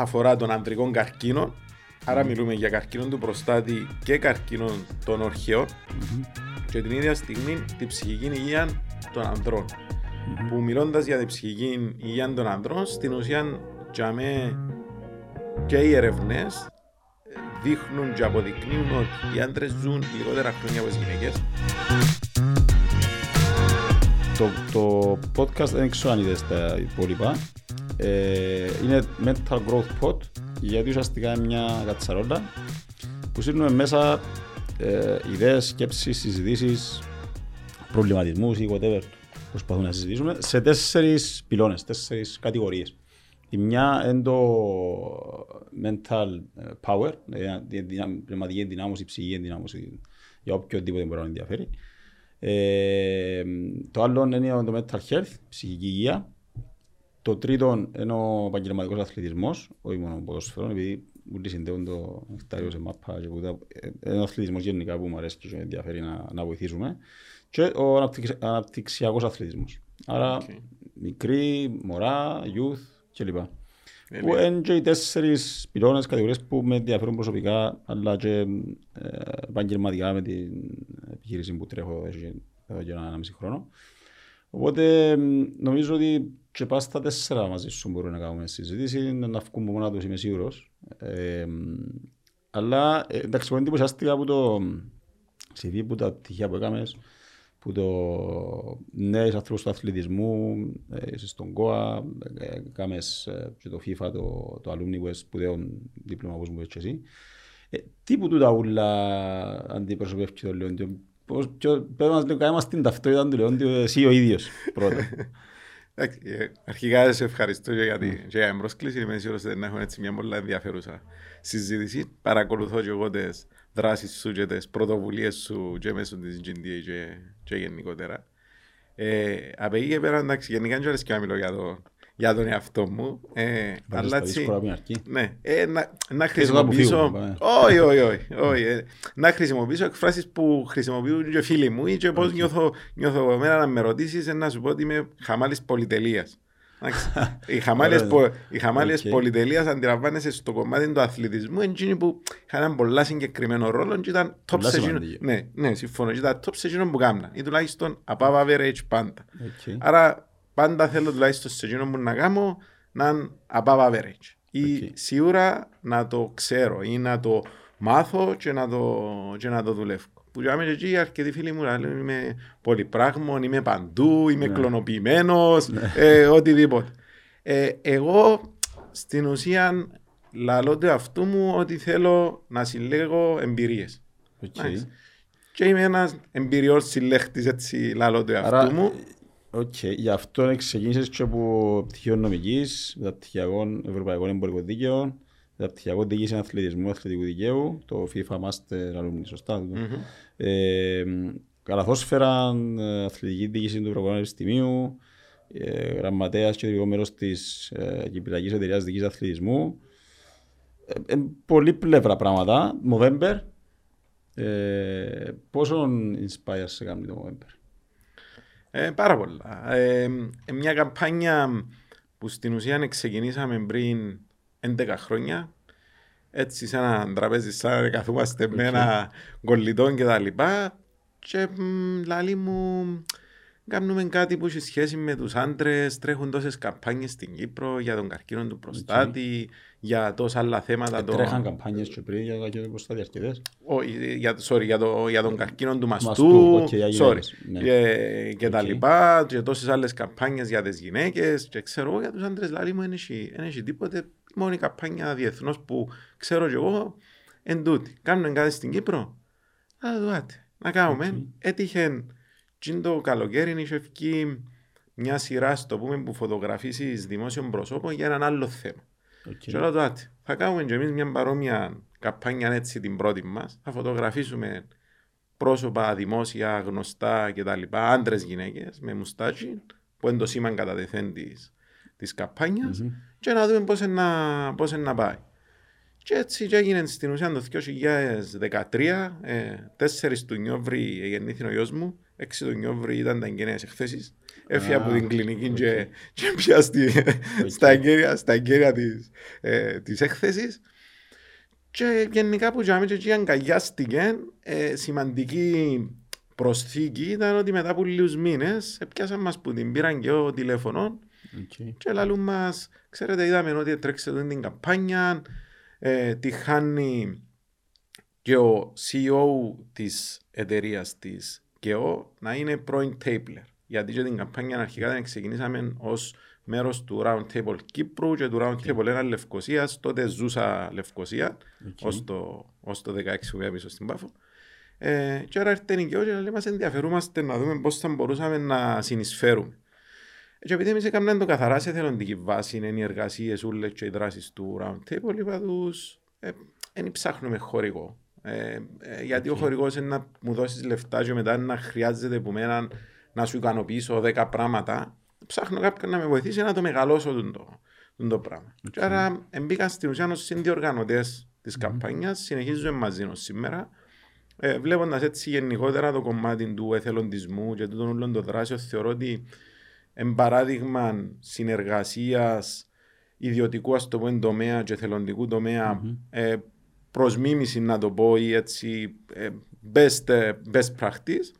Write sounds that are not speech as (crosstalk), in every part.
αφορά τον ανδρικό καρκίνο, άρα μιλούμε για καρκίνο του προστάτη και καρκίνο των ορχαιων και την ίδια στιγμή την ψυχική υγεία των ανδρων Που μιλώντας για την ψυχική υγεία των ανδρών, στην ουσία για με και οι ερευνές δείχνουν και αποδεικνύουν ότι οι άντρες ζουν λιγότερα χρόνια από τις γυναίκες. Το, το podcast δεν ξέρω αν είδες τα υπόλοιπα. Ε, είναι Mental Growth Pod γιατί ουσιαστικά είναι μια κατσαρόλα που σύρνουμε μέσα ε, ιδέες, σκέψεις, συζητήσεις, προβληματισμούς ή whatever προσπαθούμε να συζητήσουμε σε τέσσερις πυλώνες, τέσσερις κατηγορίες. Η μια είναι το mental power, δηλαδή πνευματική ενδυνάμωση, ψυχική ενδυνάμωση για οποιοδήποτε μπορεί να ενδιαφέρει. Ε, το άλλο είναι το mental health, ψυχική υγεία. Το τρίτο είναι ο επαγγελματικός αθλητισμός, όχι μόνο ο ποδοσφαιρό, επειδή όλοι συνδέουν το νεκτάριο σε μάπα και που είναι ο αθλητισμός γενικά που μου αρέσει και με ενδιαφέρει να, να βοηθήσουμε. Και ο αναπτυξιακός αθλητισμός. Άρα okay. μικρή, μωρά, youth κλπ. Που είναι και οι τέσσερις πυλώνες κατηγορίες που με ενδιαφέρουν προσωπικά αλλά και ε, επαγγελματικά με την επιχείρηση που τρέχω εδώ και ένα μισή χρόνο. Οπότε νομίζω ότι και πας στα τέσσερα μαζί σου μπορούμε να κάνουμε συζήτηση, να βγούμε μόνο τους είμαι σίγουρος. Ε, αλλά ε, εντάξει, εγώ εντυπωσιάστηκα από το CV που τα τυχαία που έκαμες, που το νέες ανθρώπους του αθλητισμού, ε, στον ΚΟΑ, έκαμες και το FIFA, το, το Alumni που σπουδαίων δίπλωμα όπως μου είπες και εσύ. Ε, τι που τούτα ούλα αντιπροσωπεύει το Λεόντιο, Πρέπει να κάνουμε την ταυτότητα του Λεόντιου εσύ ο ίδιος πρώτα. (laughs) Αρχικά σε ευχαριστώ για την πρόσκληση. Είμαι σίγουρος ότι να έχουμε έτσι μια πολύ ενδιαφέρουσα συζήτηση. Παρακολουθώ και εγώ τις δράσεις σου και τις πρωτοβουλίες σου και μέσω της GNDA και, και γενικότερα. Ε, από εκεί και πέρα, εντάξει, γενικά δεν αρέσει και να μιλώ για το για τον εαυτό μου. Ε, αλλά έτσι, ναι, ε, να, να χρησιμοποιήσω. Όχι, όχι, όχι. Ε, να χρησιμοποιήσω εκφράσεις που χρησιμοποιούν και φίλοι μου ή και πώς νιώθω, νιώθω εμένα να με ρωτήσεις, να σου πω ότι είμαι χαμάλης πολυτελείας. οι χαμάλες (laughs) okay. πολυτελείας αντιλαμβάνεσαι στο κομμάτι του αθλητισμού εκείνοι που είχαν έναν πολλά συγκεκριμένο ρόλο και ήταν top σε εκείνο. Ναι, ναι, συμφωνώ. Ήταν top σε εκείνο που κάμνα. Ή τουλάχιστον above average πάντα. Okay. Άρα πάντα θέλω τουλάχιστον σε εκείνο μου να κάνω να είναι above average. Ή okay. σίγουρα να το ξέρω ή να το μάθω και να το, και να το δουλεύω. Που για μένα εκεί αρκετοί φίλοι μου λένε είμαι πολυπράγμον, είμαι παντού, είμαι ναι. κλωνοποιημένος, ναι. ε, οτιδήποτε. Ε, εγώ στην ουσία λαλώ του αυτού μου ότι θέλω να συλλέγω εμπειρίες. Okay. Και είμαι ένας εμπειριός συλλέχτης έτσι λαλώ του αυτού μου. OK, okay. γι' αυτό ξεκίνησες και από πτυχίο νομικής, μεταπτυχιακό ευρωπαϊκό εμπορικό δίκαιο, μεταπτυχιακό διοίκησης αθλητισμού αθλητικού δικαίου, το FIFA Master Alumni, σωστά. Mm-hmm. Ε, καλαθόσφαιρα, ε, αθλητική διοίκηση του Ευρωπαϊκού Πανεπιστημίου, ε, γραμματέας και ιδρυτικό μέλος της ε, Κυπριακής Εταιρείας Διοίκησης Αθλητισμού. Ε, ε, πολύπλευρα πράγματα. Movember. Ε, πόσο inspire σε κάνει το November. Ε, πάρα πολλά. Ε, ε, μια καμπάνια που στην ουσία ξεκινήσαμε πριν 11 χρόνια. Έτσι, σε ένα τραπέζι, σαν καθόμαστε okay. με ένα κολλητό και τα λοιπά. Και λαλή μου, κάνουμε κάτι που έχει σχέση με τους άντρες, τρέχουν τόσες καμπάνιες στην Κύπρο για τον καρκίνο του προστάτη, okay. Για τόσα άλλα θέματα. Ε, το... Τρέχαν καμπάνιες και πριν για τον καρκίνο του προστάτη αρκετές. Όχι, για, sorry, για, το, για τον καρκίνο του μαστού, μαστού okay, sorry, ναι. και, και okay. τα λοιπά, και τόσες άλλες καμπάνιες για τις γυναίκες και ξέρω για τους άντρες, λαλή μου, δεν έχει τίποτε, μόνο η καμπάνια διεθνώς που ξέρω και εγώ, εν τούτη. Κάνουμε κάτι στην Κύπρο, να δω να κάνουμε. Okay. Έτυχε και το καλοκαίρι είχε βγει μια σειρά στο πούμε που φωτογραφίσεις δημόσιων προσώπων για έναν άλλο θέμα. Okay. Και λέω τότε, θα κάνουμε και εμείς μια παρόμοια καμπάνια έτσι την πρώτη μας. Θα φωτογραφίσουμε πρόσωπα δημόσια, γνωστά κτλ. Άντρες, γυναίκες με μουστάτσι, που είναι το σήμα κατά τεθέν της καμπάνια, mm-hmm. και να δούμε πώς να, πώς να πάει. Και έτσι και έγινε στην ουσία το 2013, ε, 4 του Νιόβρη γεννήθη ο γιος μου, 6 του Νιόβρη ήταν τα εγγενείς εκθέσεις. Έφυγε από την κλινική και, και πια στη, στα εγγένεια, στα εγγένεια της, ε, της έκθεσης. Και γενικά που τζάμε και εκεί αγκαγιάστηκε ε, σημαντική προσθήκη ήταν ότι μετά από λίγους μήνες έπιασαν μας που την πήραν και ο τηλέφωνο okay. και λαλούν μας, ξέρετε είδαμε ότι τρέξετε την καμπάνια, ε, τη χάνει και ο CEO της εταιρείας της και ο να είναι πρώην Τέιπλερ. Γιατί και την καμπάνια αρχικά δεν ξεκινήσαμε ως μέρος του Round Table Κύπρου και του Round okay. Table 1 Λευκοσίας. Τότε ζούσα Λευκοσία okay. ως, το, ως το 16 που πίσω στην Πάφο. Ε, και άρα έρθει η και λέει μας ενδιαφερούμαστε να δούμε πώς θα μπορούσαμε να συνεισφέρουμε. Και επειδή εμείς έκαναμε το καθαρά σε θελοντική βάση, είναι οι εργασίες ούλες και οι δράσεις του Round Table, είπα τους, δεν ε, ψάχνουμε χορηγό. Ε, ε, γιατί okay. ο χορηγός είναι να μου δώσεις λεφτά και μετά να χρειάζεται από μένα να σου ικανοποιήσω 10 πράγματα. Ψάχνω κάποιον να με βοηθήσει να το μεγαλώσω το, το πράγμα. Okay. Και άρα μπήκα στην ουσία ως συνδιοργανωτές της mm. καμπάνιας, συνεχίζουμε μαζί ως σήμερα. Ε, Βλέποντας έτσι γενικότερα το κομμάτι του εθελοντισμού και του όλων των δράσεων, θεωρώ ότι εν παράδειγμα συνεργασίας ιδιωτικού ας το πούμε, τομέα και εθελοντικού τομέα mm-hmm. ε, προς μίμηση να το πω ή έτσι ε, best, ε, best practice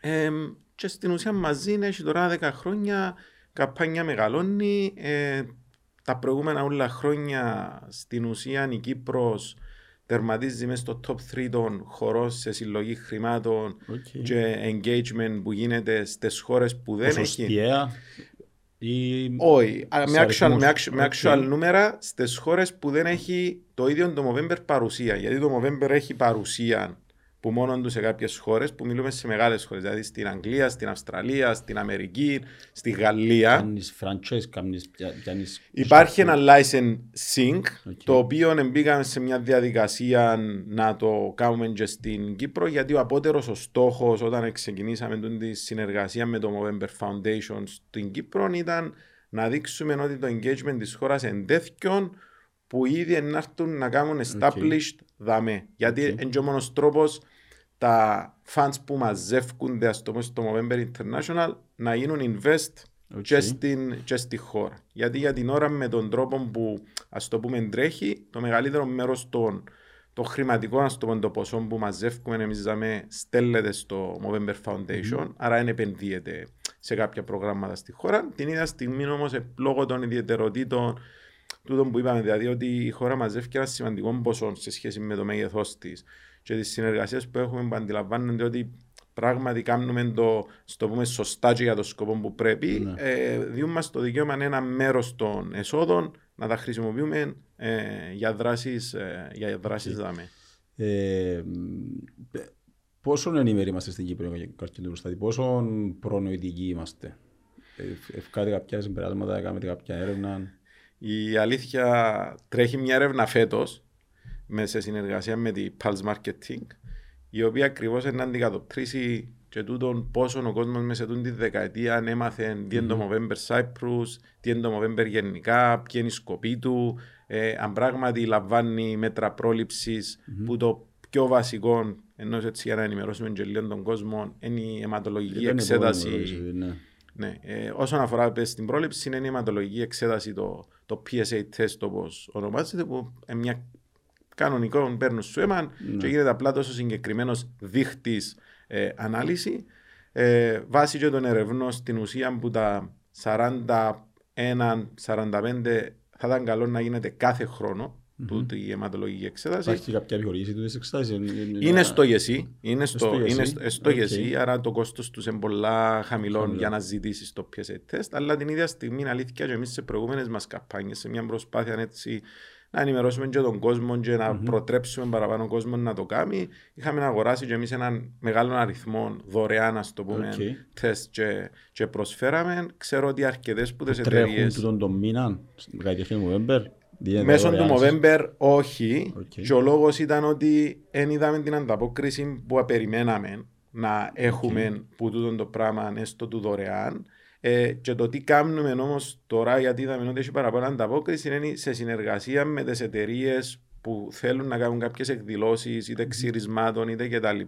ε, και στην ουσία μαζί έχει τώρα 10 χρόνια καπάνια μεγαλώνει ε, τα προηγούμενα όλα χρόνια στην ουσία η Κύπρος τερματίζει μέσα στο top 3 των χωρών σε συλλογή χρημάτων okay. και engagement που γίνεται στις χώρες που δεν έχει. Όχι, με actual, με actual, με actual νούμερα στις χώρες που δεν έχει το ίδιο το Movember παρουσία. Γιατί το Movember έχει παρουσία που μόνο τους σε κάποιες χώρες που μιλούμε σε μεγάλες χώρες. Δηλαδή στην Αγγλία, στην Αυστραλία, στην Αμερική, στη Γαλλία. Υπάρχει ένα licensing okay. το οποίο μπήκαμε σε μια διαδικασία να το κάνουμε και στην Κύπρο γιατί ο απότερος ο στόχος όταν ξεκινήσαμε τη συνεργασία με το Movember Foundation στην Κύπρο ήταν να δείξουμε ότι το engagement της χώρας εντέθηκιον που ήδη έρθουν να κάνουν established okay. δαμέ. Γιατί okay. είναι ο μόνος τρόπος τα fans που μαζεύκονται ας το πούμε στο Movember International να γίνουν invest okay. και, στην, και στη χώρα. Γιατί για την ώρα με τον τρόπο που ας το πούμε τρέχει το μεγαλύτερο μέρος των το χρηματικό, ας το πούμε, το ποσό που μαζεύουμε εμείς δάμε στέλνεται στο Movember Foundation, mm. άρα δεν επενδύεται σε κάποια προγράμματα στη χώρα. Την ίδια στιγμή όμως, λόγω των ιδιαιτεροτήτων τούτο που είπαμε, δηλαδή ότι η χώρα μαζεύει ένα σημαντικό ποσό σε σχέση με το μέγεθός της και τις συνεργασίες που έχουμε που αντιλαμβάνονται ότι πράγματι κάνουμε το στο πούμε, σωστά και για το σκοπό που πρέπει, ναι. ε, διούμε το δικαίωμα ένα μέρος των εσόδων να τα χρησιμοποιούμε ε, για δράσεις ε, για δράσεις δάμε. Ε, πόσο ενήμεροι είμαστε στην Κύπρο για καρκίνο πόσο προνοητικοί είμαστε; Ε, Ευκάτε κάποια συμπεράσματα, κάνετε κάποια έρευνα. Η αλήθεια τρέχει μια έρευνα φέτο σε συνεργασία με τη Pulse Marketing, η οποία ακριβώς να αντικατοπτρίσει και τούτον πόσο ο κόσμος μέσα σε τη δεκαετία έμαθε τι είναι το Movember Cyprus, τι είναι το Movember γενικά, ποια είναι η σκοπή του, ε, αν πράγματι λαμβάνει μέτρα πρόληψης mm-hmm. που το πιο βασικό, ενώ έτσι για να ενημερώσουμε και λίγο τον κόσμο, είναι η αιματολογική εξέταση. Ναι. Ναι. Ε, όσον αφορά στην πρόληψη, είναι η αιματολογική εξέταση, το, το PSA test όπως ονομάζεται, που είναι μια κανονικό παίρνουν σου αίμα ναι. και γίνεται απλά τόσο συγκεκριμένος δείχτης ε, ανάλυση. Ε, βάσει και των ερευνών στην ουσία που τα 41-45 θα ήταν καλό να γίνεται κάθε χρόνο mm-hmm. τούτη η αιματολογική εξέταση. Υπάρχει κάποια επιχορήγηση του εξετάσεις. Είναι στο γεσί. Είναι στο, είναι στο, στο okay. γεσί, άρα το κόστος τους είναι πολλά χαμηλό για να ζητήσεις το PSA test. Αλλά την ίδια στιγμή είναι αλήθεια και εμείς σε προηγούμενες μας καμπάνιες, σε μια προσπάθεια έτσι να ενημερώσουμε και τον κόσμο και να mm-hmm. προτρέψουμε παραπάνω κόσμο να το κάνει. Είχαμε αγοράσει και εμείς έναν μεγάλο αριθμό δωρεάν, ας το πούμε, okay. τεστ και, και προσφέραμε. Ξέρω ότι αρκετές που τι εταιρείε. Τρέχουν τον, τον μήνα, δεκαετία του November. Μέσω του November όχι. Okay. Και ο λόγος ήταν ότι δεν είδαμε την ανταπόκριση που περιμέναμε να έχουμε okay. που τούτο το πράγμα έστω του δωρεάν. Ε, και το τι κάνουμε όμως τώρα, γιατί είδαμε ότι έχει παραπάνω ανταπόκριση, είναι σε συνεργασία με τις εταιρείες που θέλουν να κάνουν κάποιες εκδηλώσεις είτε ξυρισμάτων είτε κτλ.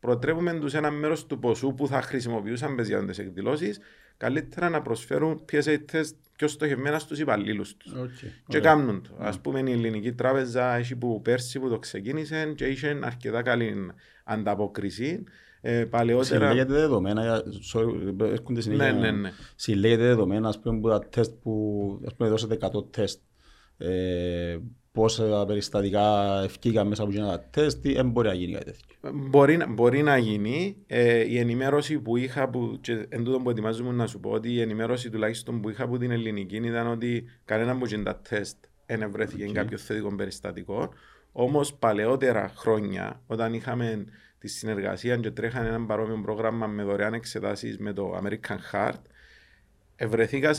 προτρέπουμε τους ένα μέρος του ποσού που θα χρησιμοποιούσαν για τις εκδηλώσεις, καλύτερα να προσφέρουν PSA test πιο στοχευμένα στους υπαλλήλους τους. Okay. Και κάνουν το. Α πούμε, η Ελληνική Τράπεζα έχει που πέρσι που το ξεκίνησε και είχε αρκετά καλή ανταπόκριση. Ε, παλαιότερα... Συλλέγεται δεδομένα, sorry, έρχονται συνέχεια. Ναι, ναι, ναι. Συλλέγεται δεδομένα, ας πούμε, που τα τεστ που, ας πούμε, δώσατε 100 τεστ, ε, πόσα περιστατικά ευκήγαν μέσα από τα τεστ, δεν μπορεί να γίνει κάτι τέτοιο. Μπορεί, μπορεί να γίνει. Ε, η ενημέρωση που είχα, που, και εν τούτο που ετοιμάζομαι να σου πω, ότι η ενημέρωση τουλάχιστον που είχα από την ελληνική ήταν ότι κανένα από τα τεστ δεν ευρέθηκε okay. κάποιος θετικό περιστατικό. Όμως παλαιότερα χρόνια, όταν είχαμε τη συνεργασία και τρέχανε ένα παρόμοιο πρόγραμμα με δωρεάν εξετάσεις με το American Heart, ευρεθήκαν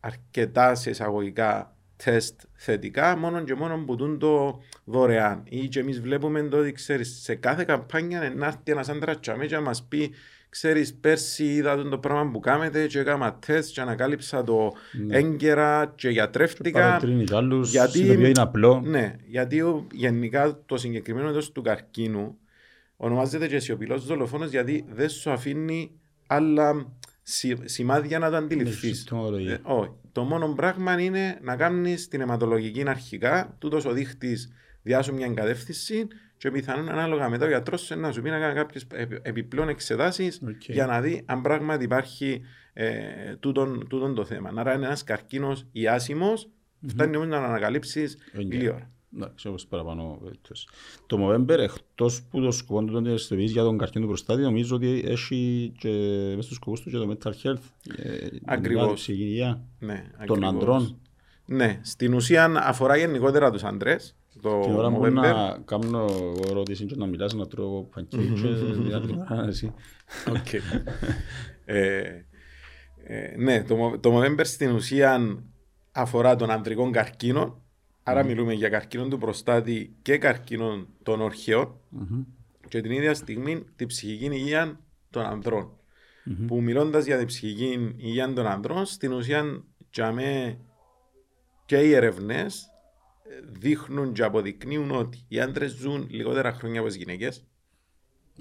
αρκετά σε εισαγωγικά τεστ θετικά, μόνο και μόνο που δουν το δωρεάν. Ή και εμείς βλέπουμε το ότι ξέρεις, σε κάθε καμπάνια να έρθει ένας άντρας και να μας πει ξέρεις πέρσι είδα το πράγμα που κάνετε και έκανα τεστ και ανακάλυψα το ναι. έγκαιρα και γιατρεύτηκα. Άλλους, γιατί, είναι απλό. Ναι, γιατί γενικά το συγκεκριμένο είδος του καρκίνου ονομάζεται και σιωπηλός δολοφόνος γιατί δεν σου αφήνει άλλα σημάδια να το αντιληφθείς. Ε, όχι. Το μόνο πράγμα είναι να κάνεις την αιματολογική αρχικά, τούτος ο δείχτης διάσου μια εγκατεύθυνση και πιθανόν ανάλογα μετά ο γιατρός να σου πει να κάνει κάποιες επιπλέον εξετάσεις okay. για να δει αν πράγματι υπάρχει ε, τούτον, τούτον το θέμα. Άρα είναι ένας καρκίνος ιάσιμο, mm-hmm. φτάνει όμως να ανακαλύψεις γλύωρα. Εντάξει, όπως παραπάνω. Το Movember, εκτός που το σκοπό του είναι για τον καρκίνο του προστάτη, νομίζω ότι έχει και μέσα στους σκοπούς του και το mental health. Ε, ακριβώς. υγεία ναι, των αντρών. Ναι, στην ουσία αφορά γενικότερα τους άντρες. Το Την ώρα μου να κάνω ερώτηση και να μιλάς, να τρώω πανκί και εσύ. Οκ. Ε, ε, ναι, το Movember στην ουσία αφορά τον αντρικό καρκίνο Άρα mm. μιλούμε για καρκίνο του προστάτη και καρκίνο των όρχεων mm-hmm. και την ίδια στιγμή την ψυχική υγεία των ανδρών. Mm-hmm. Που μιλώντας για την ψυχική υγεία των ανδρών, στην ουσία και οι ερευνές δείχνουν και αποδεικνύουν ότι οι άντρες ζουν λιγότερα χρόνια από τις γυναίκες.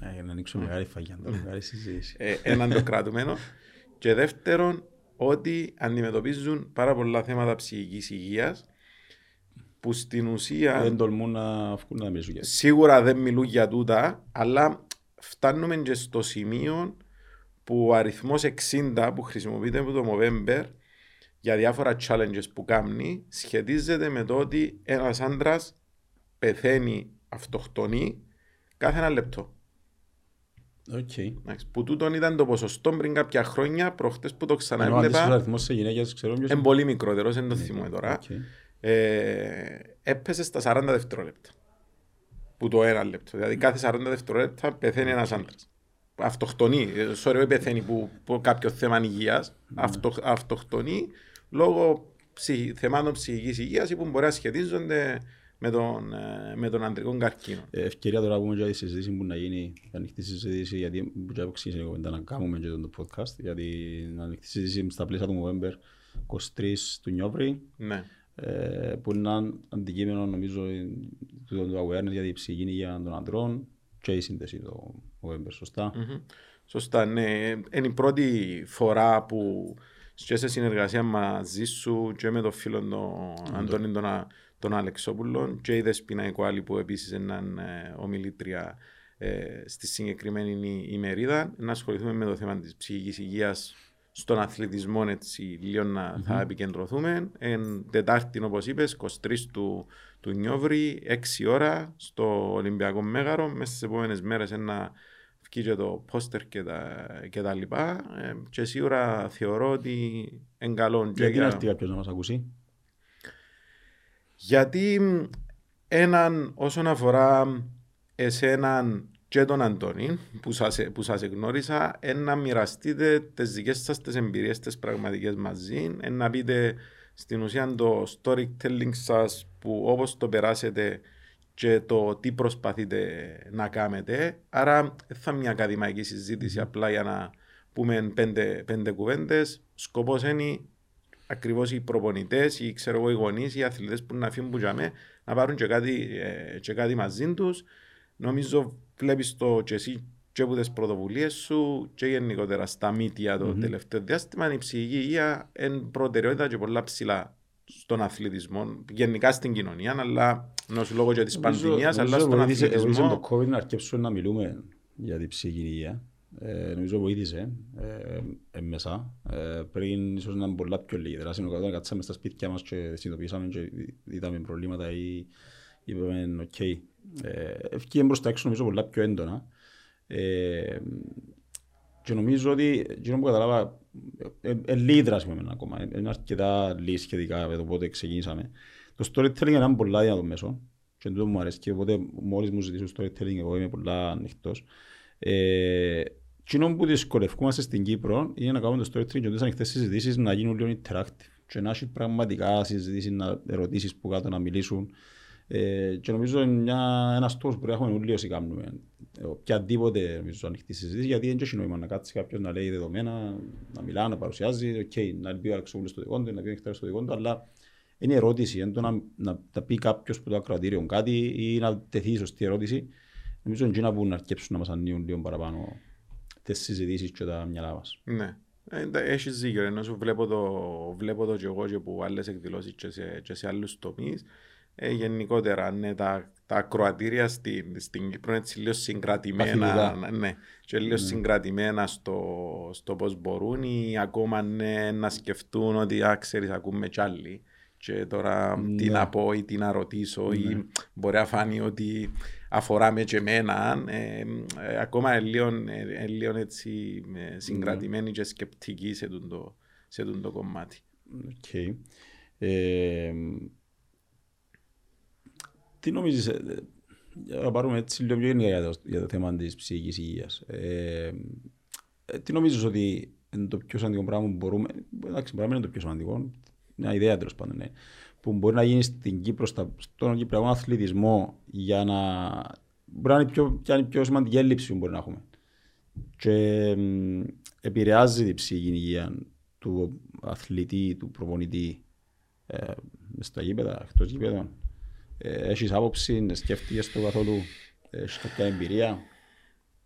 Ε, για να ανοίξω μεγάλη φαγιά, μεγάλη συζήτηση. Ε, έναν το κρατουμένο. Και δεύτερον, ότι αντιμετωπίζουν πάρα πολλά θέματα ψυχικής υγείας που στην ουσία. Δεν τολμούν να βγουν να μιλούν Σίγουρα δεν μιλούν για τούτα, αλλά φτάνουμε και στο σημείο που ο αριθμός 60 που χρησιμοποιείται από το November για διάφορα challenges που κάνει σχετίζεται με το ότι ένας άντρας πεθαίνει αυτοκτονή κάθε ένα λεπτό. Okay. Που τούτον ήταν το ποσοστό πριν κάποια χρόνια, προχτές που το ξαναέβλεπα. Ο αριθμός σε γυναίκες ξέρω ποιος είναι. πολύ μικρότερος, δεν το θυμούμαι τώρα. Okay ε, έπεσε στα 40 δευτερόλεπτα. Που το ένα λεπτό. Δηλαδή κάθε 40 δευτερόλεπτα πεθαίνει ένας άντρας. Αυτοκτονεί. Sorry, όχι πεθαίνει που, που κάποιος θέμα υγείας. Mm. Αυτο, αυτοκτονεί λόγω ψυχ, θεμάτων ψυχικής υγείας ή που μπορεί να σχετίζονται με τον, ε, με τον αντρικό καρκίνο. Ε, ευκαιρία τώρα που έχουμε για τη συζήτηση που να γίνει, ανοιχτή συζήτηση, γιατί δεν έχω ξεκινήσει εγώ να κάνουμε και το podcast, γιατί ανοιχτή συζήτηση στα πλαίσια του November 23 του Νιόβρη. Ναι. Ε, που είναι ένα αντικείμενο νομίζω του awareness για την ψυχή υγεία των αντρών και η σύνδεση το November, σωστά; Mm-hmm. Σωστά, ναι. Είναι η πρώτη φορά που και σε συνεργασία μαζί σου και με τον φίλο τον mm-hmm. Αντώνη τον, τον Αλεξόπουλο και η Δεσπίνα Εκουάλη που επίσης είναι ε, ομιλήτρια ε, στη συγκεκριμένη ημερίδα να ασχοληθούμε με το θέμα της ψυχικής υγείας στον αθλητισμό έτσι λίγο να mm-hmm. θα επικεντρωθούμε. Εν Τετάρτη, όπως είπες, 23 του, του Νιόβρη, 6 ώρα στο Ολυμπιακό Μέγαρο. Μέσα στις επόμενες μέρες ένα βγει και το πόστερ και τα, και τα λοιπά. Ε, και σίγουρα θεωρώ ότι είναι καλό. Γιατί να έρθει κάποιος να μας ακούσει; Γιατί έναν όσον αφορά εσέναν και τον Αντώνη που σας, που σας γνώρισα να μοιραστείτε τις δικές σας τις εμπειρίες τις πραγματικές μαζί να πείτε στην ουσία το storytelling σας που όπως το περάσετε και το τι προσπαθείτε να κάνετε. Άρα θα μια ακαδημαϊκή συζήτηση απλά για να πούμε πέντε, πέντε κουβέντες. Σκοπός είναι ακριβώς οι προπονητές, οι, ξέρω, οι γονείς, οι αθλητές που να φύγουν που να πάρουν και κάτι, ε, και κάτι μαζί τους. Νομίζω βλέπεις το και εσύ και από τις πρωτοβουλίες σου και γενικότερα στα μύτια το τελευταίο διάστημα η ψυχική υγεία είναι προτεραιότητα και πολλά ψηλά στον αθλητισμό, γενικά στην κοινωνία, αλλά ενός λόγω και της πανδημίας, αλλά στον αθλητισμό. Νομίζω το COVID να αρκέψουμε να μιλούμε για την ψυχική υγεία. Ε, νομίζω βοήθησε ε, ε, μέσα. Ε, πριν ίσως να είναι πολλά πιο λίγη δράση. Όταν κάτσαμε στα σπίτια μας και συνειδητοποιήσαμε και είδαμε προβλήματα ή είπαμε OK. Okay. Ε, εφκήκε προς τα έξω νομίζω πολλά πιο έντονα. Ε, και νομίζω ότι εκείνο που καταλάβα ε, ε, λίγη δράση με εμένα ακόμα. Είναι αρκετά λίγη σχετικά με το πότε ξεκινήσαμε. Το storytelling είναι ένα πολλά δυνατό μέσο και αυτό μου αρέσει και οπότε μόλις μου ζητήσω storytelling εγώ είμαι πολλά ανοιχτός. Ε, Κοινό που δυσκολευκούμαστε στην Κύπρο είναι να κάνουμε το storytelling και τις ανοιχτές συζητήσεις να γίνουν λίγο interactive και να έχεις πραγματικά συζητήσεις, ερωτήσεις που κάτω να μιλήσουν. Ε, και νομίζω είναι μια, ένας στόχος που έχουμε όλοι όσοι κάνουμε. Οποιαδήποτε νομίζω, ανοιχτή συζήτηση, γιατί δεν έχει νόημα να κάτσει κάποιος να λέει δεδομένα, να μιλά, να παρουσιάζει, okay, να πει ο Αλεξόπουλος στο δικό του, να πει ο Νεκτάριος στο δικό του, αλλά είναι ερώτηση, είναι το να, να, να πει κάποιος που το ακροατήριο κάτι ή να τεθεί η σωστή ερώτηση. Νομίζω είναι εκείνα που να αρκέψουν να μας ανοίγουν λίγο παραπάνω τις συζητήσεις και τα μυαλά μας. Ναι. Ε, έχεις δίκιο, ενώ σου βλέπω το, βλέπω το και εγώ και από άλλες εκδηλώσεις και σε, και σε άλλους τομείς. Ε, γενικότερα, ναι, τα, τα ακροατήρια στην, στην Κύπρο είναι λίγο συγκρατημένα, ναι, και λίγο mm. συγκρατημένα στο, στο πώς μπορούν ή ακόμα ναι, να σκεφτούν ότι α, ξέρεις, ακούμε κι άλλοι και τώρα ναι. τι να πω ή τι να ρωτήσω ναι. ή μπορεί να φάνει ότι αφορά με και εμένα ε, ε, ακόμα λίγο, ε, λίγο έτσι ε, συγκρατημένοι ναι. και σκεπτικοί σε το, σε το κομμάτι. Okay. Ε, τι νομίζεις, να πάρουμε έτσι λίγο πιο γενικά για το, για το θέμα της ψυχικής υγείας. Ε, τι νομίζεις ότι είναι το πιο σημαντικό πράγμα που μπορούμε, εντάξει, μπορεί να είναι το πιο σημαντικό, μια ιδέα τέλος πάντων, ναι, που μπορεί να γίνει στην Κύπρο, στον Κυπριακό αθλητισμό για να μπορεί να είναι πιο, και είναι πιο σημαντική έλλειψη που μπορεί να έχουμε. Και επηρεάζει την ψυχική υγεία του αθλητή, του προπονητή ε, στα γήπεδα, εκτός γήπεδων. Ε, έχεις άποψη, σκέφτηκες το καθόλου, έχεις κάποια εμπειρία;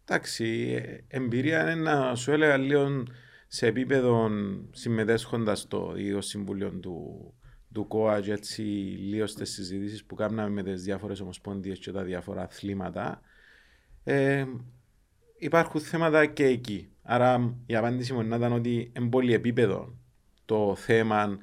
Εντάξει, εμπειρία είναι να σου έλεγα λίγο σε επίπεδο συμμετέσχοντας στο ίδιο συμβούλιο του, του ΚΟΑ και έτσι λίγο στις συζητήσεις που κάναμε με τις διάφορες ομοσπονδίες και τα διάφορα αθλήματα. Ε, υπάρχουν θέματα και εκεί. Άρα η απάντηση μου ήταν ότι είναι πολύ επίπεδο το θέμα,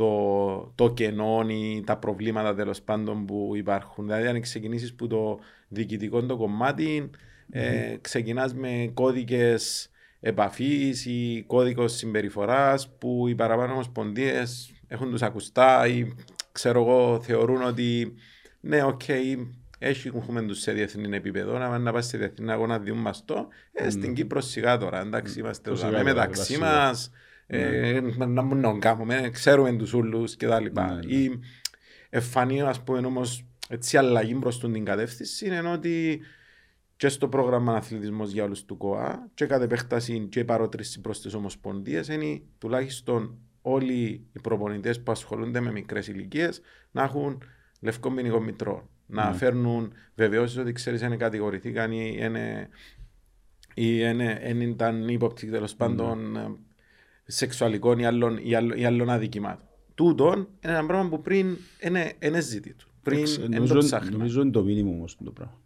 το, το κενό ή τα προβλήματα τέλος πάντων που υπάρχουν. Δηλαδή, αν ξεκινήσεις που το διοικητικό το κομμάτι, mm-hmm. ε, ξεκινάς με κώδικες επαφής ή κώδικες συμπεριφοράς που οι παραπάνω ομοσπονδίες έχουν τους ακουστά ή ξέρω εγώ θεωρούν ότι ναι, OK, okay, έχουμε τους σε διεθνή επίπεδο, να, να πάει σε διεθνή αγώνα διούν μας το. Ε, mm. Στην Κύπρο σιγά τώρα, εντάξει, είμαστε mm. μεταξύ μας. Ε, ναι. να μην να κάνουμε, ξέρουμε τους ούλους και τα λοιπά. Ναι, ναι. Η εμφανή, ας πούμε, όμως, έτσι αλλαγή προς την κατεύθυνση είναι ότι και στο πρόγραμμα αθλητισμός για όλους του ΚΟΑ και κατ' επέκταση και παρότριση προς τις ομοσπονδίες είναι τουλάχιστον όλοι οι προπονητές που ασχολούνται με μικρές ηλικίες να έχουν λευκό μηνυγό μητρό. Να φέρνουν βεβαιώσεις ότι ξέρεις αν κατηγορηθήκαν ή είναι, ή είναι, ήταν ύποπτοι τέλος πάντων mm σεξουαλικών ή άλλων, ή άλλων, ή άλλων αδικημάτων. Τούτον είναι ένα πράγμα που πριν είναι, είναι ζήτητο. Πριν νομίζω, το ψάχνουμε. Νομίζω είναι το μήνυμο όμως το πράγμα.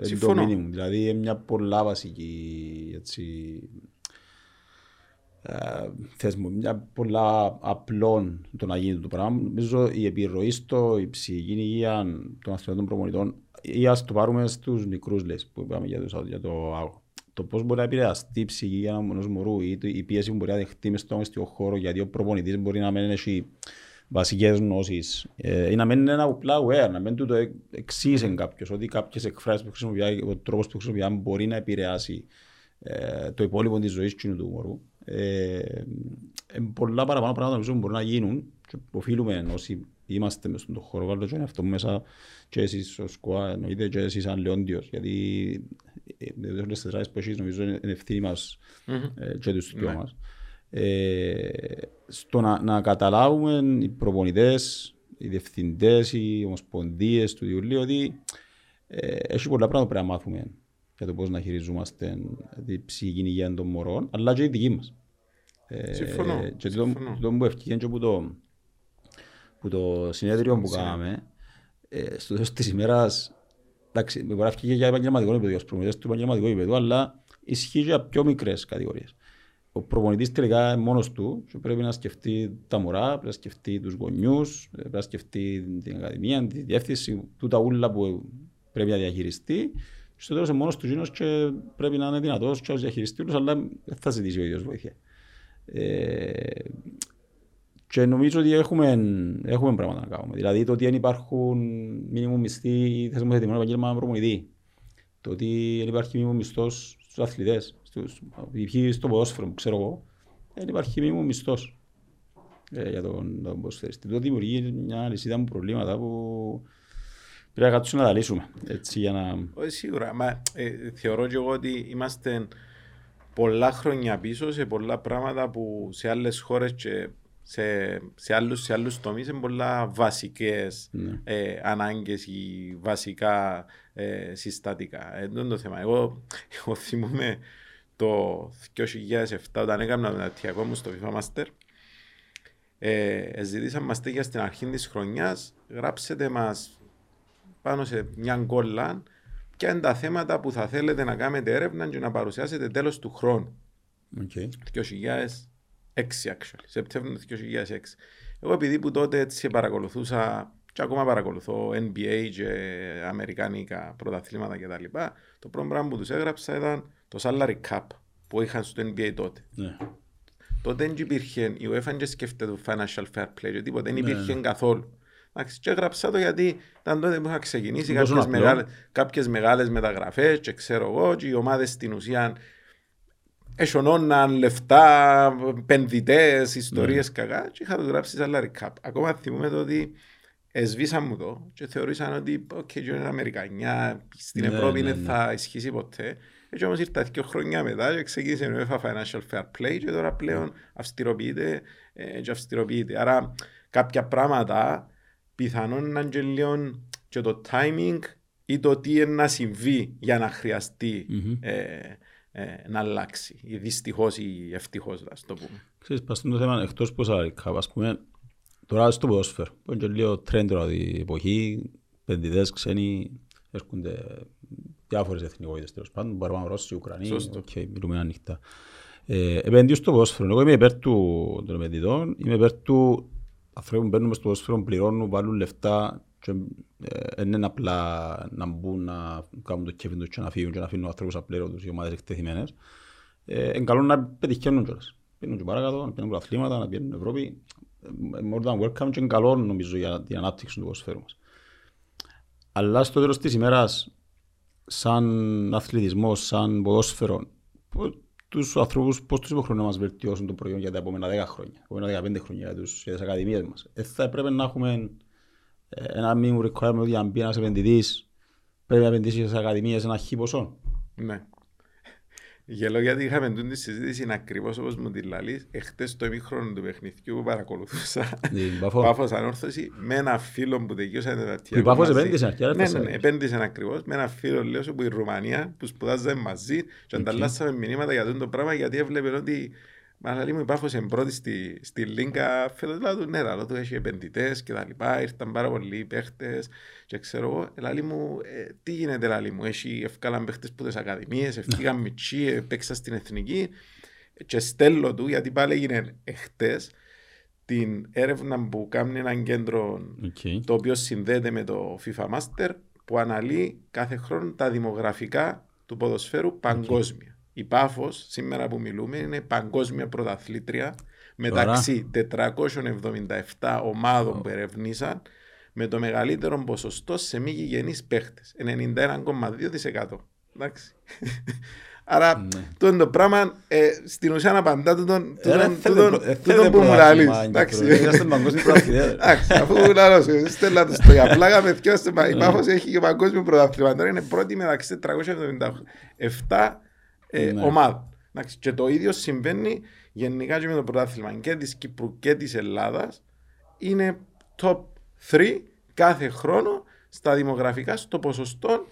Συμφωνώ. Το μήνυμο. Δηλαδή είναι μια πολλά βασική έτσι, ε, θεσμό, μια πολλά απλών το να γίνει το πράγμα. Νομίζω η επιρροή στο η ψυχική υγεία των αθλητών προμονητών ή ας το πάρουμε στους μικρούς λες που είπαμε για το, για το άγω το πώς μπορεί να επηρεαστεί η ψυχή ενός μωρού ή η πίεση που μπορεί να δεχτεί μέσα στον αισθητικό χώρο γιατί ο προπονητής μπορεί να μην έχει βασικές γνώσεις ε, ή να μην είναι ένα απλά aware, να μην του το εξήγησε κάποιος ότι κάποιες εκφράσεις που χρησιμοποιεί, ο τρόπος που χρησιμοποιεί μπορεί να επηρεάσει ε, το υπόλοιπο της ζωής του μωρού. Ε, ε, πολλά παραπάνω πράγματα που μπορούν να γίνουν και οφείλουμε όσοι είμαστε μέσα στον χώρο, βάλω και αυτό μέσα και εσείς ο ΣΚΟΑ, εννοείται και εσείς σαν Λεόντιος, γιατί με τις τεσσάρες που εσείς νομίζω είναι ευθύνη μας ε, και τους δυο ναι. μας. Ε, στο να, να καταλάβουμε οι προπονητές, οι διευθυντές, οι ομοσπονδίες του Ιουλίου ότι ε, έχει πολλά πράγματα που πρέπει να μάθουμε για το πώς να χειριζόμαστε την ψυχική υγεία των μωρών, αλλά και η δική μας. Ε, συμφωνώ. Και το, το που ευκήγεν και που το, που το συνέδριο που κάναμε, ε, στο τέλος της ημέρας, εντάξει, με μπορεί να για επαγγελματικό επίπεδο, για προμηθές του επαγγελματικού επίπεδο, αλλά ισχύει για πιο μικρές κατηγορίες. Ο προπονητής τελικά είναι μόνος του και πρέπει να σκεφτεί τα μωρά, πρέπει να σκεφτεί τους γονιούς, πρέπει να σκεφτεί την ακαδημία, τη διεύθυνση, τούτα ούλα που πρέπει να διαχειριστεί. Στο τέλος είναι μόνος του γίνος και πρέπει να είναι δυνατός και ως διαχειριστή τους, αλλά δεν θα ζητήσει ο ίδιος βοήθεια. Ε, και νομίζω ότι έχουμε, έχουμε πράγματα να κάνουμε. Δηλαδή το ότι δεν υπάρχουν μήνυμου μισθοί θεσμοθετημένο επαγγέλμα προμονητή. Το ότι δεν υπάρχει μήνυμου μισθός στους αθλητές. Στους, στο ποδόσφαιρο, ξέρω εγώ. Δεν υπάρχει μήνυμου μισθός ε, για τον, τον ποδοσφαιριστή. Το δημιουργεί μια λυσίδα με προβλήματα που πρέπει να κάτσουμε να τα λύσουμε. Έτσι, για να... Όχι σίγουρα. Μα, ε, θεωρώ και εγώ ότι είμαστε πολλά χρόνια πίσω σε πολλά πράγματα που σε άλλες χώρες και σε, σε, άλλους, σε άλλους τομείς είναι πολλά βασικές ναι. ε, ανάγκες ή βασικά ε, συστατικά. Ε, είναι το θέμα. Εγώ, εγώ θυμούμαι το 2007 όταν έκανα το τιακό μου στο FIFA Master ε, ζητήσαμε μας για στην αρχή της χρονιάς γράψετε μας πάνω σε μια κόλλα ποια είναι τα θέματα που θα θέλετε να κάνετε έρευνα και να παρουσιάσετε τέλος του χρόνου. Okay. 2006 actually, Σεπτέμβριο του 2006. Εγώ επειδή που τότε έτσι παρακολουθούσα και ακόμα παρακολουθώ NBA και αμερικάνικα πρωταθλήματα κτλ. Το πρώτο πράγμα που τους έγραψα ήταν το salary cap που είχαν στο NBA τότε. Ναι. Τότε δεν υπήρχε, η UEFA δεν σκέφτεται το financial fair play και τίποτα, δεν ναι, υπήρχε ναι. καθόλου. Και έγραψα το γιατί ήταν τότε που είχα ξεκινήσει κάποιες μεγάλες, κάποιες μεγάλες μεταγραφές και ξέρω εγώ και οι ομάδες στην ουσία εσωνώναν λεφτά, πενδυτές, ιστορίες ναι. κακά και είχα το γράψει σαν recap. Ακόμα θυμούμαι το ότι εσβήσαν μου το και θεωρήσαν ότι okay, είναι Αμερικανιά, στην ναι, Ευρώπη ναι, ναι. θα ισχύσει ποτέ. Έτσι όμως ήρθα δύο χρόνια μετά και ξεκίνησε η UEFA Financial Fair Play και τώρα πλέον αυστηροποιείται ε, και αυστηροποιείται. Άρα κάποια πράγματα πιθανόν να είναι λίγο και το timing ή το τι είναι να συμβεί για να χρειαστεί mm-hmm. ε, ε, να αλλάξει. Δυστυχώς ή ευτυχώς, ας το πούμε. Ξέρεις, πας το θέμα εκτός πως ας πούμε, τώρα στο ποδόσφαιρο, που είναι και λίγο τρέντ τώρα η εποχή, επενδυτές ξένοι έρχονται διάφορες εθνικότητες τέλος πάντων, Παραπάνω Ρώσοι, Ουκρανοί, okay, μιλούμε ανοιχτά. Ε, επενδύω στο ποδόσφαιρο, εγώ είμαι υπέρ του, των επενδυτών, είμαι υπέρ του ανθρώπου που μπαίνουν στο ποδόσφαιρο, πληρώνουν, βάλλουν λεφτά και δεν είναι απλά να μπουν να κάνουν το κέφι τους και να φύγουν και να αφήνουν ανθρώπους απλήρωτους οι ομάδες εκτεθειμένες. Είναι καλό να πετυχαίνουν κιόλας. Πηαίνουν και παρακάτω, να πηαίνουν αθλήματα, να πηαίνουν Ευρώπη. More than welcome και είναι καλό νομίζω για την ανάπτυξη του ποδοσφαίρου μας. Αλλά στο τέλος της ημέρας, σαν αθλητισμός, σαν ποδόσφαιρο, τους ανθρώπους πώς τους υποχρεώνουν να μας βελτιώσουν το προϊόν για τα επόμενα 10 χρόνια, επόμενα 15 χρόνια για, τους, για τις ακαδημίες μας. Ε, θα έπρεπε να έχουμε ε, ένα minimum requirement ότι αν μπει ένας επενδυτής πρέπει να επενδύσεις στις ακαδημίες ένα χι ποσό. Ναι. Γελώ γιατί είχαμε τη συζήτηση είναι ακριβώς όπως μου τη λαλείς εχθές το ημίχρονο του παιχνιδιού που παρακολουθούσα Πάφος ανόρθωση με ένα φίλο που τελειώσα τα τιάκια Η Πάφος επένδυσε Ναι, ναι, ναι, επένδυσε ακριβώς. Με ένα φίλο λέω που η Ρουμανία που σπουδάζαμε μαζί και ανταλλάσσαμε μηνύματα για αυτό το πράγμα γιατί έβλεπε ότι Μα λέει μου υπάρχωσε πρώτη στη, στη Λίγκα, φέτος του ναι, αλλά του έχει επενδυτές και τα λοιπά, ήρθαν πάρα πολλοί παίχτες και ξέρω εγώ, λέει μου, ε, τι γίνεται λέει μου, έχει ευκάλαν παίχτες που τις ακαδημίες, ευκήγαν μητσί, παίξαν στην εθνική και στέλνω του, γιατί πάλι έγινε εχθές, την έρευνα που κάνει ένα κέντρο okay. το οποίο συνδέεται με το FIFA Master που αναλύει κάθε χρόνο τα δημογραφικά του ποδοσφαίρου παγκόσμια. Okay. Η Πάφος, σήμερα που μιλούμε, είναι παγκόσμια πρωταθλήτρια μεταξύ 477 ομάδων που ερευνήσαν με το μεγαλύτερο ποσοστό σε μη γηγενείς παίχτες. 91,2%. Εντάξει. (laughs) Άρα, ναι. το είναι το πράγμα, ε, στην ουσία απαντά του τον που μου λαλείς. Εντάξει, αφού λαλώς, στέλνα το στο για πλάκα με θυκιώστε, η Πάφος έχει και παγκόσμιο πρωταθλήμα. Τώρα είναι πρώτη μεταξύ 477 ε, ναι. ομάδα. Και το ίδιο συμβαίνει γενικά και με το πρωτάθλημα και της Κύπρου και της Ελλάδας. Είναι top 3 κάθε χρόνο στα δημογραφικά στο ποσοστό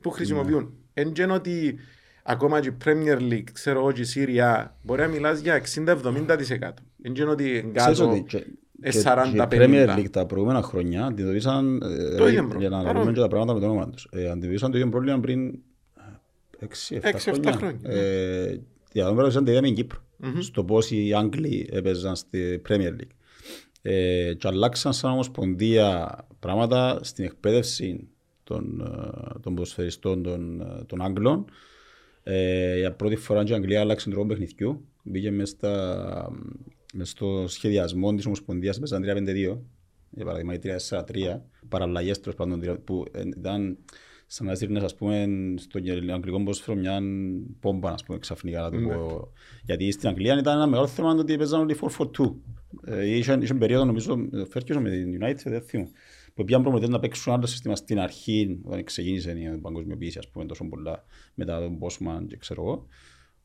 που χρησιμοποιούν. Ναι. Εν και ότι ακόμα και η Premier League, ξέρω εγώ και η Serie A, μπορεί να μιλάς για 60-70%. Εν και ότι Ξέρεις εγκάζω ότι και- ε, και- 40-50. και η Premier League τα προηγούμενα χρόνια αντιμετωπίσαν, ε, Το ίδιο για πρόβλημα, να παρόμοιο. λέμε και τα πράγματα με το όνομα τους, ε, αντιμετωπίσαν το ίδιο πρόβλημα πριν 6-7 6-7 χρόνια. χρόνια, ναι. Ε, Για τον πράγμα το είδαμε στην Κύπρο, στο πώς οι Άγγλοι έπαιζαν στη Premier League. Ε, και αλλάξαν σαν ομοσπονδία πράγματα στην εκπαίδευση των, ε, των ποδοσφαιριστών των, ε, των Άγγλων. Ε, για πρώτη φορά και η Αγγλία άλλαξε τον τρόπο παιχνιδιού. Μπήκε μες, στα, μες στο σχεδιασμό της Ομοσπονδίας με 3-5-2. Για παράδειγμα, η 3-4-3, παραλλαγές τέλος πάντων, δηλαδή, που ε, ήταν σαν να στείλνες, ας πούμε, στο αγγλικό ποδόσφαιρο μια πόμπα, ας πούμε, ξαφνικά. Να το πω. Γιατί στην Αγγλία ήταν ένα μεγάλο θέμα ότι παίζαν όλοι 4-4-2. Ε, είχε, είχε περίοδο, νομίζω, ο Φέρκιος με την United, δεν θυμώ, που πήγαν προμονητές να παίξουν άλλο σύστημα στην αρχή, όταν ξεκίνησε η παγκοσμιοποίηση, ας πούμε, τόσο πολλά, μετά τον Bosman και ξέρω εγώ,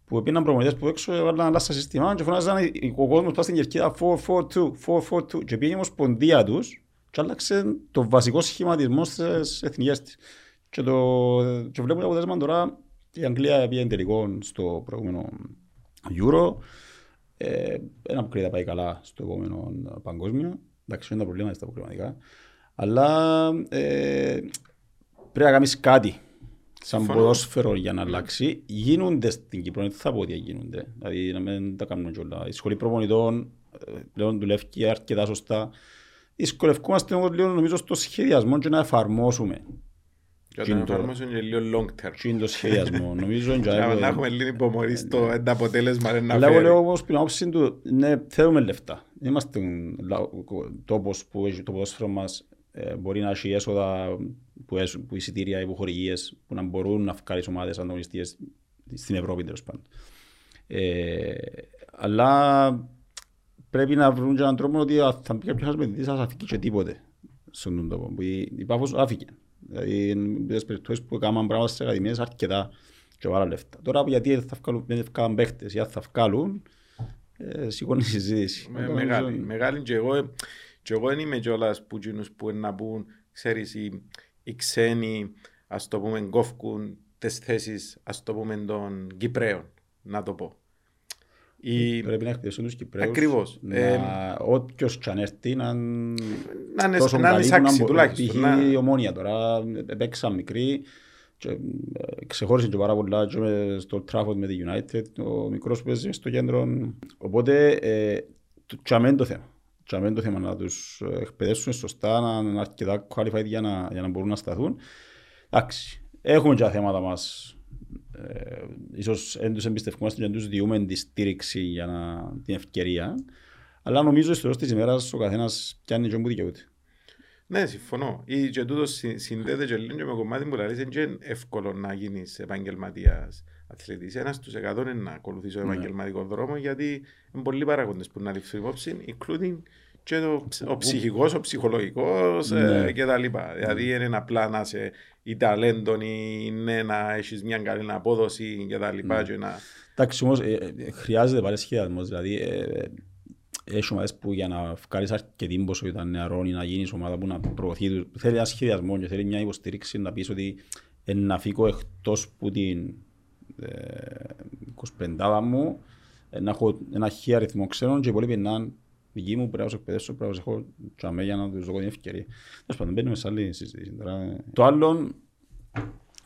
που πήγαν προμονητές που έξω έβαλαν άλλα στα συστήμα και φωνάζαν ο κόσμος πας στην κερκίδα 4-4-2, 4-4-2 και πήγε η ομοσπονδία τους και άλλαξε το βασικό σχηματισμό στις εθνικές της. Και, το, και βλέπουμε το αποτέλεσμα τώρα η Αγγλία πήγε τελικό στο προηγούμενο Euro. Ε, ένα που να πάει καλά στο επόμενο παγκόσμιο. Εντάξει, είναι τα προβλήματα στα προβληματικά. Αλλά ε, πρέπει να κάνεις κάτι σαν Συμφωνώ. ποδόσφαιρο για να αλλάξει. Γίνονται στην Κύπρο, δεν θα πω ότι γίνονται. Δηλαδή να μην τα κάνουν κιόλα. Η σχολή προπονητών ε, πλέον δουλεύει αρκετά σωστά. Δυσκολευκόμαστε όμως λίγο νομίζω στο σχεδιασμό και να εφαρμόσουμε. Για Τι να είναι το- εφαρμόσουν και λίγο long term. Τι είναι το σχεδιασμό. νομίζω (laughs) είναι Για και- να έχουμε λίγο υπομονή στο ένα αποτέλεσμα να Αλλά εγώ φέρει. λέω όμως την άποψη του, ναι, θέλουμε λεφτά. Είμαστε λα- τόπος που έχει το ποδόσφαιρο μας ε, μπορεί να έχει έσοδα που, έσ- που εισιτήρια ή που χορηγίες που να μπορούν να βγάλεις ομάδες ανταγωνιστικές στην Ευρώπη τέλος πάντων. Ε, αλλά πρέπει να βρουν και έναν τρόπο ότι α, θα μπει κάποιος άλλος επενδυτής θα αφήκει και τίποτε στον τον τόπο. Που η, η Πάφος άφηκε. Δηλαδή, είναι τις περιπτώσεις που έκαναν πράγματα στις ακαδημίες αρκετά και βάλα λεφτά. Τώρα γιατί δεν θα βγάλουν, δεν θα βγάλουν παίχτες ή αν θα βγάλουν, ε, σηκώνει η συζήτηση. Με- Αλλά Μεγάλη, νομίζω- μεγάλη και εγώ, και εγώ δεν είμαι κιόλας που εκείνους που είναι να πούν, ξέρεις, οι, οι ξένοι, ας το πούμε, κόφκουν τις θέσεις, ας το πούμε, των Κυπρέων, να το πω. Η, Πρέπει να εκπαιδεύσουν τους Κυπρέους. Ακριβώς. Να, Ε, όποιος κι αν έρθει να να είναι, τόσο να είναι καλή που σάξι μπο- τουλάχιστον. π.χ. να- η ομόνια τώρα, παίξαν μικρή και ε, ξεχώρισε και πάρα πολλά και με- στο Trafford με τη United, ο μικρός που παίζει στο κέντρο. Οπότε, ε, το- τσαμέ είναι το θέμα. Τσαμέ είναι το θέμα να τους ε, εκπαιδεύσουν σωστά, να είναι αρκετά qualified για να, για να μπορούν να σταθούν. Εντάξει, έχουμε και τα θέματα μας. Ε, ίσως δεν τους εμπιστευόμαστε και δεν τους διούμε τη στήριξη για να, την ευκαιρία. Αλλά νομίζω στο τέλος της ημέρας ο καθένας πιάνει και όπου δικαιούται. Ναι, συμφωνώ. Ή και τούτος συ- συνδέεται και λίγο και με κομμάτι που λέει είναι εύκολο να γίνεις επαγγελματίας αθλητής. Ένας στους εκατό είναι να ακολουθήσει Ναι. τον επαγγελματικός δρόμος γιατί είναι πολλοί παράγοντες που να ληφθούν υπόψη, including και το, ψ- ο ψυχικός, ο ψυχολογικός ε, Ναι. και τα λοιπά. Δηλαδή είναι απλά να είσαι ή ταλέντον ή ναι, να έχεις μια καλή απόδοση και τα Ναι. λοιπά και να... Εντάξει όμως ε, ε, χρειάζεται πάλι σχεδιασμός, δηλαδή ε, ε, έχει ομάδες που για να βγάλεις αρκετή ποσότητα νεαρών ή να γίνεις ομάδα που να προωθεί τους, θέλει ένα σχεδιασμό και θέλει μια υποστήριξη να πεις ότι ε, να φύγω εκτός που την ε, 25 μου, ε, να έχω ένα χι αριθμό ξένων και οι υπόλοιποι να είναι δικοί μου, πρέπει να τους εκπαιδεύσω, πρέπει να τους έχω τσαμέ για να τους δω την ευκαιρία. Τέλος πάντων, μπαίνουμε σε άλλη συζήτηση. Τώρα, ε, Το άλλο,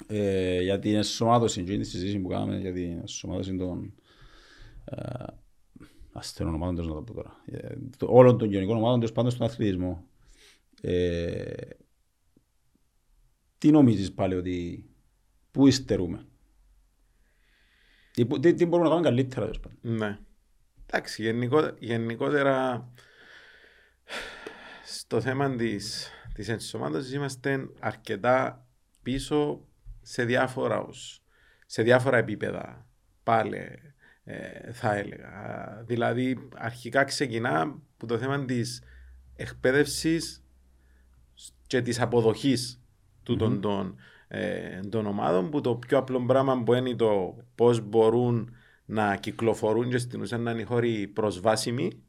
ε, για την ενσωμάτωση, και είναι η συζήτηση που κάναμε για την ενσωμάτωση των ε, ασθενών ομάδων, τέλος να το πω τώρα, ε, το- όλων των γενικών ομάδων, τέλος πάντων στον αθλητισμό. Ε, τι νομίζεις πάλι ότι, πού υστερούμε; Τι, που- τι, τι μπορούμε να κάνουμε καλύτερα, τέλος πάντων; Ναι. Εντάξει, γενικο- γενικότερα στο θέμα της, της ενσωμάτωσης είμαστε αρκετά πίσω σε διάφορα, ως- σε διάφορα επίπεδα πάλι ε, θα έλεγα. Δηλαδή αρχικά ξεκινά που το θέμα της εκπαίδευσης και της αποδοχής τούτων των, ε, των ομάδων που το πιο απλό πράγμα που είναι το πώς μπορούν να κυκλοφορούν και στην ουσία να είναι οι χώροι προσβάσιμοι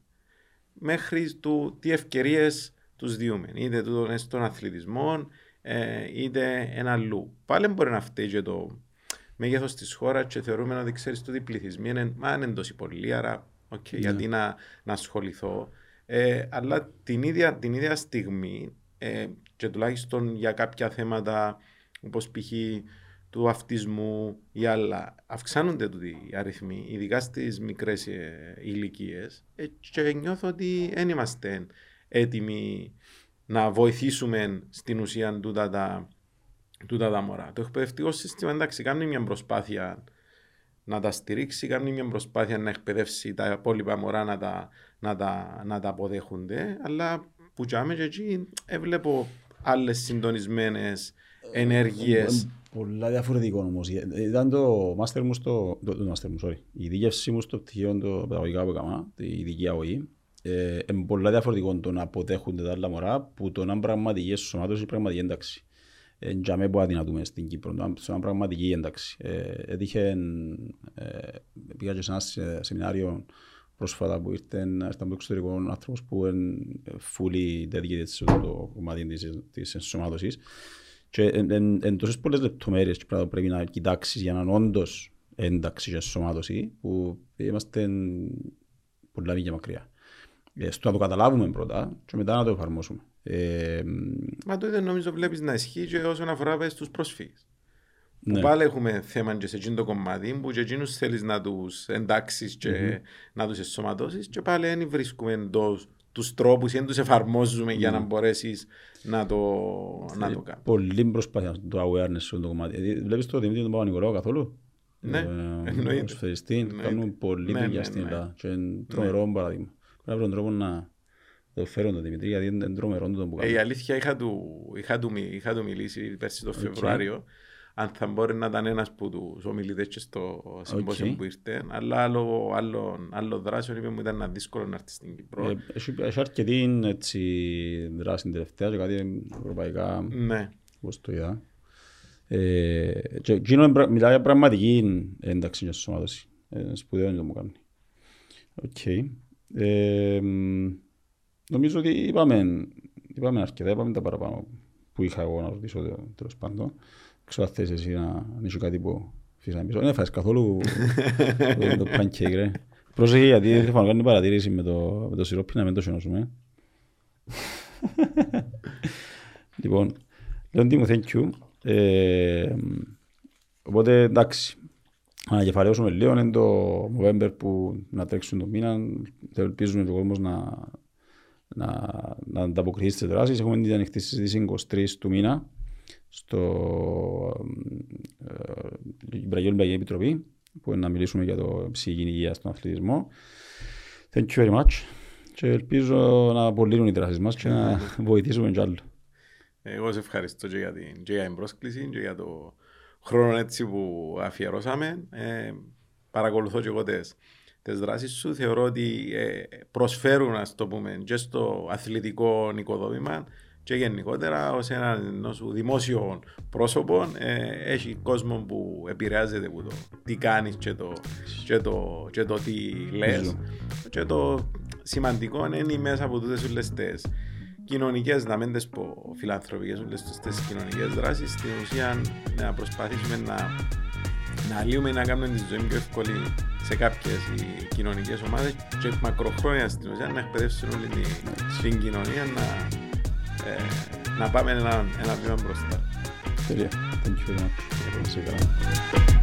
μέχρι του τι ευκαιρίες τους διούμε. Είτε τούτο είναι στον αθλητισμό, ε, είτε ένα αλλού. Πάλι μπορεί να φταίει και το, μέγεθος της χώρας και θεωρούμε ότι ξέρεις ότι οι πληθυσμοί είναι, μα είναι τόσοι πολλοί, άρα okay, yeah. γιατί να, να ασχοληθώ. Ε, αλλά την ίδια, την ίδια στιγμή ε, και τουλάχιστον για κάποια θέματα όπως π.χ. του αυτισμού ή άλλα, αυξάνονται οι αριθμοί, ειδικά στις μικρές ε, ηλικίες. Ε, και νιώθω ότι δεν είμαστε έτοιμοι να βοηθήσουμε στην ουσία τούτα τα, τούτα τα μωρά. Το εκπαιδευτικό σύστημα εντάξει κάνει μια προσπάθεια να τα στηρίξει, κάνει μια προσπάθεια να εκπαιδεύσει τα υπόλοιπα μωρά να τα, να τα, να τα αποδέχονται, αλλά που τζάμε και εκεί έβλεπω άλλες συντονισμένες ενέργειες. Πολλά διαφορετικό όμως. Ήταν το μάστερ μου στο. Το, το μάστερ μου, sorry. Η δίκευση μου στο πτυχίο το παιδαγωγικά που έκανα, η ειδική ΑΟΗ, ε, είναι πολλά διαφορετικό το να αποδέχονται τα άλλα μωρά που το να είναι πραγματική εσωμάτωση ή πραγματική ένταξη. Ε, για μένα που αδυνατούμε στην Κύπρο, το να είναι πραγματική ένταξη. Ε, έτυχε, ε, πήγα και σε ένα σεμινάριο πρόσφατα που ήρθε στον εξωτερικό άνθρωπος που είναι fully dedicated σε το κομμάτι της, της ενσωμάτωσης. Και εν τόσες πολλές λεπτομέρειες και πρέπει να κοιτάξεις για να είναι όντως ένταξη και ενσωμάτωση που είμαστε πολλά μήκια μακριά. Ε, στο να το καταλάβουμε πρώτα και μετά να το εφαρμόσουμε. Ε, Μα το ίδιο νομίζω βλέπεις να ισχύει και όσον αφορά στους πρόσφυγες. Ναι. Που πάλι έχουμε θέμα και σε εκείνο το κομμάτι που και εκείνους θέλεις να τους εντάξεις και mm-hmm. να τους εσωματώσεις και πάλι δεν βρίσκουμε εντός τους τρόπους ή δεν τους εφαρμόζουμε mm. για να μπορέσεις να το, να το κάνεις. Πολύ προσπάθεια το awareness σε το κομμάτι. Ε, βλέπεις το Δημήτρη τον Παπα-Νικολάου καθόλου; Ναι, ε, εννοείται. Κάνουν πολύ δουλειά ναι, ναι, στην Ελλάδα και είναι τρομερό παράδειγμα. Πρέπει να βρουν τρόπο να το φέρω τον Δημητρή γιατί είναι τρομερό το που κάνει. Η αλήθεια είχα του, είχα του, είχα του μιλήσει πέρσι το Φεβρουάριο αν θα μπορεί να ήταν ένας από τους ομιλητές και στο συμπόσιο okay. που ήρθε, αλλά άλλο, άλλο, άλλο δράση είπε μου ήταν δύσκολο να έρθει στην Κύπρο. Ε, έχει, έχει αρκετή έτσι, δράση τελευταία και κάτι ευρωπαϊκά, ναι. όπως το είδα. Ε, και μιλάει για πραγματική ένταξη για σωμάτωση. Ε, σπουδαίο είναι το μου κάνει. Okay. Ε, νομίζω ότι είπαμε, είπαμε αρκετά, είπαμε τα παραπάνω που είχα εγώ να ρωτήσω τέλος πάντων. Ξέρω αν θες εσύ να ανοίξω κάτι που φύσαμε πίσω. Δεν έφαγες καθόλου το pancake ρε. Πρόσεχε γιατί δεν θέλω να κάνω παρατήρηση με το, με το σιρόπι να μην το σιωνώσουμε. λοιπόν, λέω τι μου thank you. Ε, οπότε εντάξει, ανακεφαλαιώσουμε λίγο, είναι το November που να τρέξουν το μήνα, ελπίζουμε ο κόσμος να, να, να ανταποκριθεί στις δράσεις. Έχουμε την ανοιχτή συζήτηση 23 του μήνα στο Ιμπραγιόλ Μπαγιέ Επιτροπή που να μιλήσουμε για το ψυχική υγεία στον αθλητισμό. Thank you very much και ελπίζω να απολύνουν οι δράσεις μας και να βοηθήσουμε κι άλλο. Εγώ σε ευχαριστώ και για την, και για την πρόσκληση και για το χρόνο έτσι που αφιερώσαμε. Ε, παρακολουθώ και εγώ τις, τις δράσεις σου. Θεωρώ ότι ε, προσφέρουν, ας το πούμε, και στο αθλητικό νοικοδόμημα και γενικότερα ως ένα δημόσιο πρόσωπο ε, έχει κόσμο που επηρεάζεται από το τι κάνεις και το, και το, και το τι λες. Και το σημαντικό είναι μέσα από τούτες όλες τις κοινωνικές, να μην τι πω φιλανθρωπικές, όλες τις κοινωνικές δράσεις, στην ουσία να προσπαθήσουμε να, να λύουμε ή να κάνουμε τη ζωή πιο εύκολη σε κάποιες κοινωνικές ομάδες και μακροχρόνια στην ουσία να εκπαιδεύσουν όλη την κοινωνία να ε, να πάμε ένα, ένα βήμα μπροστά. Τέλεια. Thank you very much.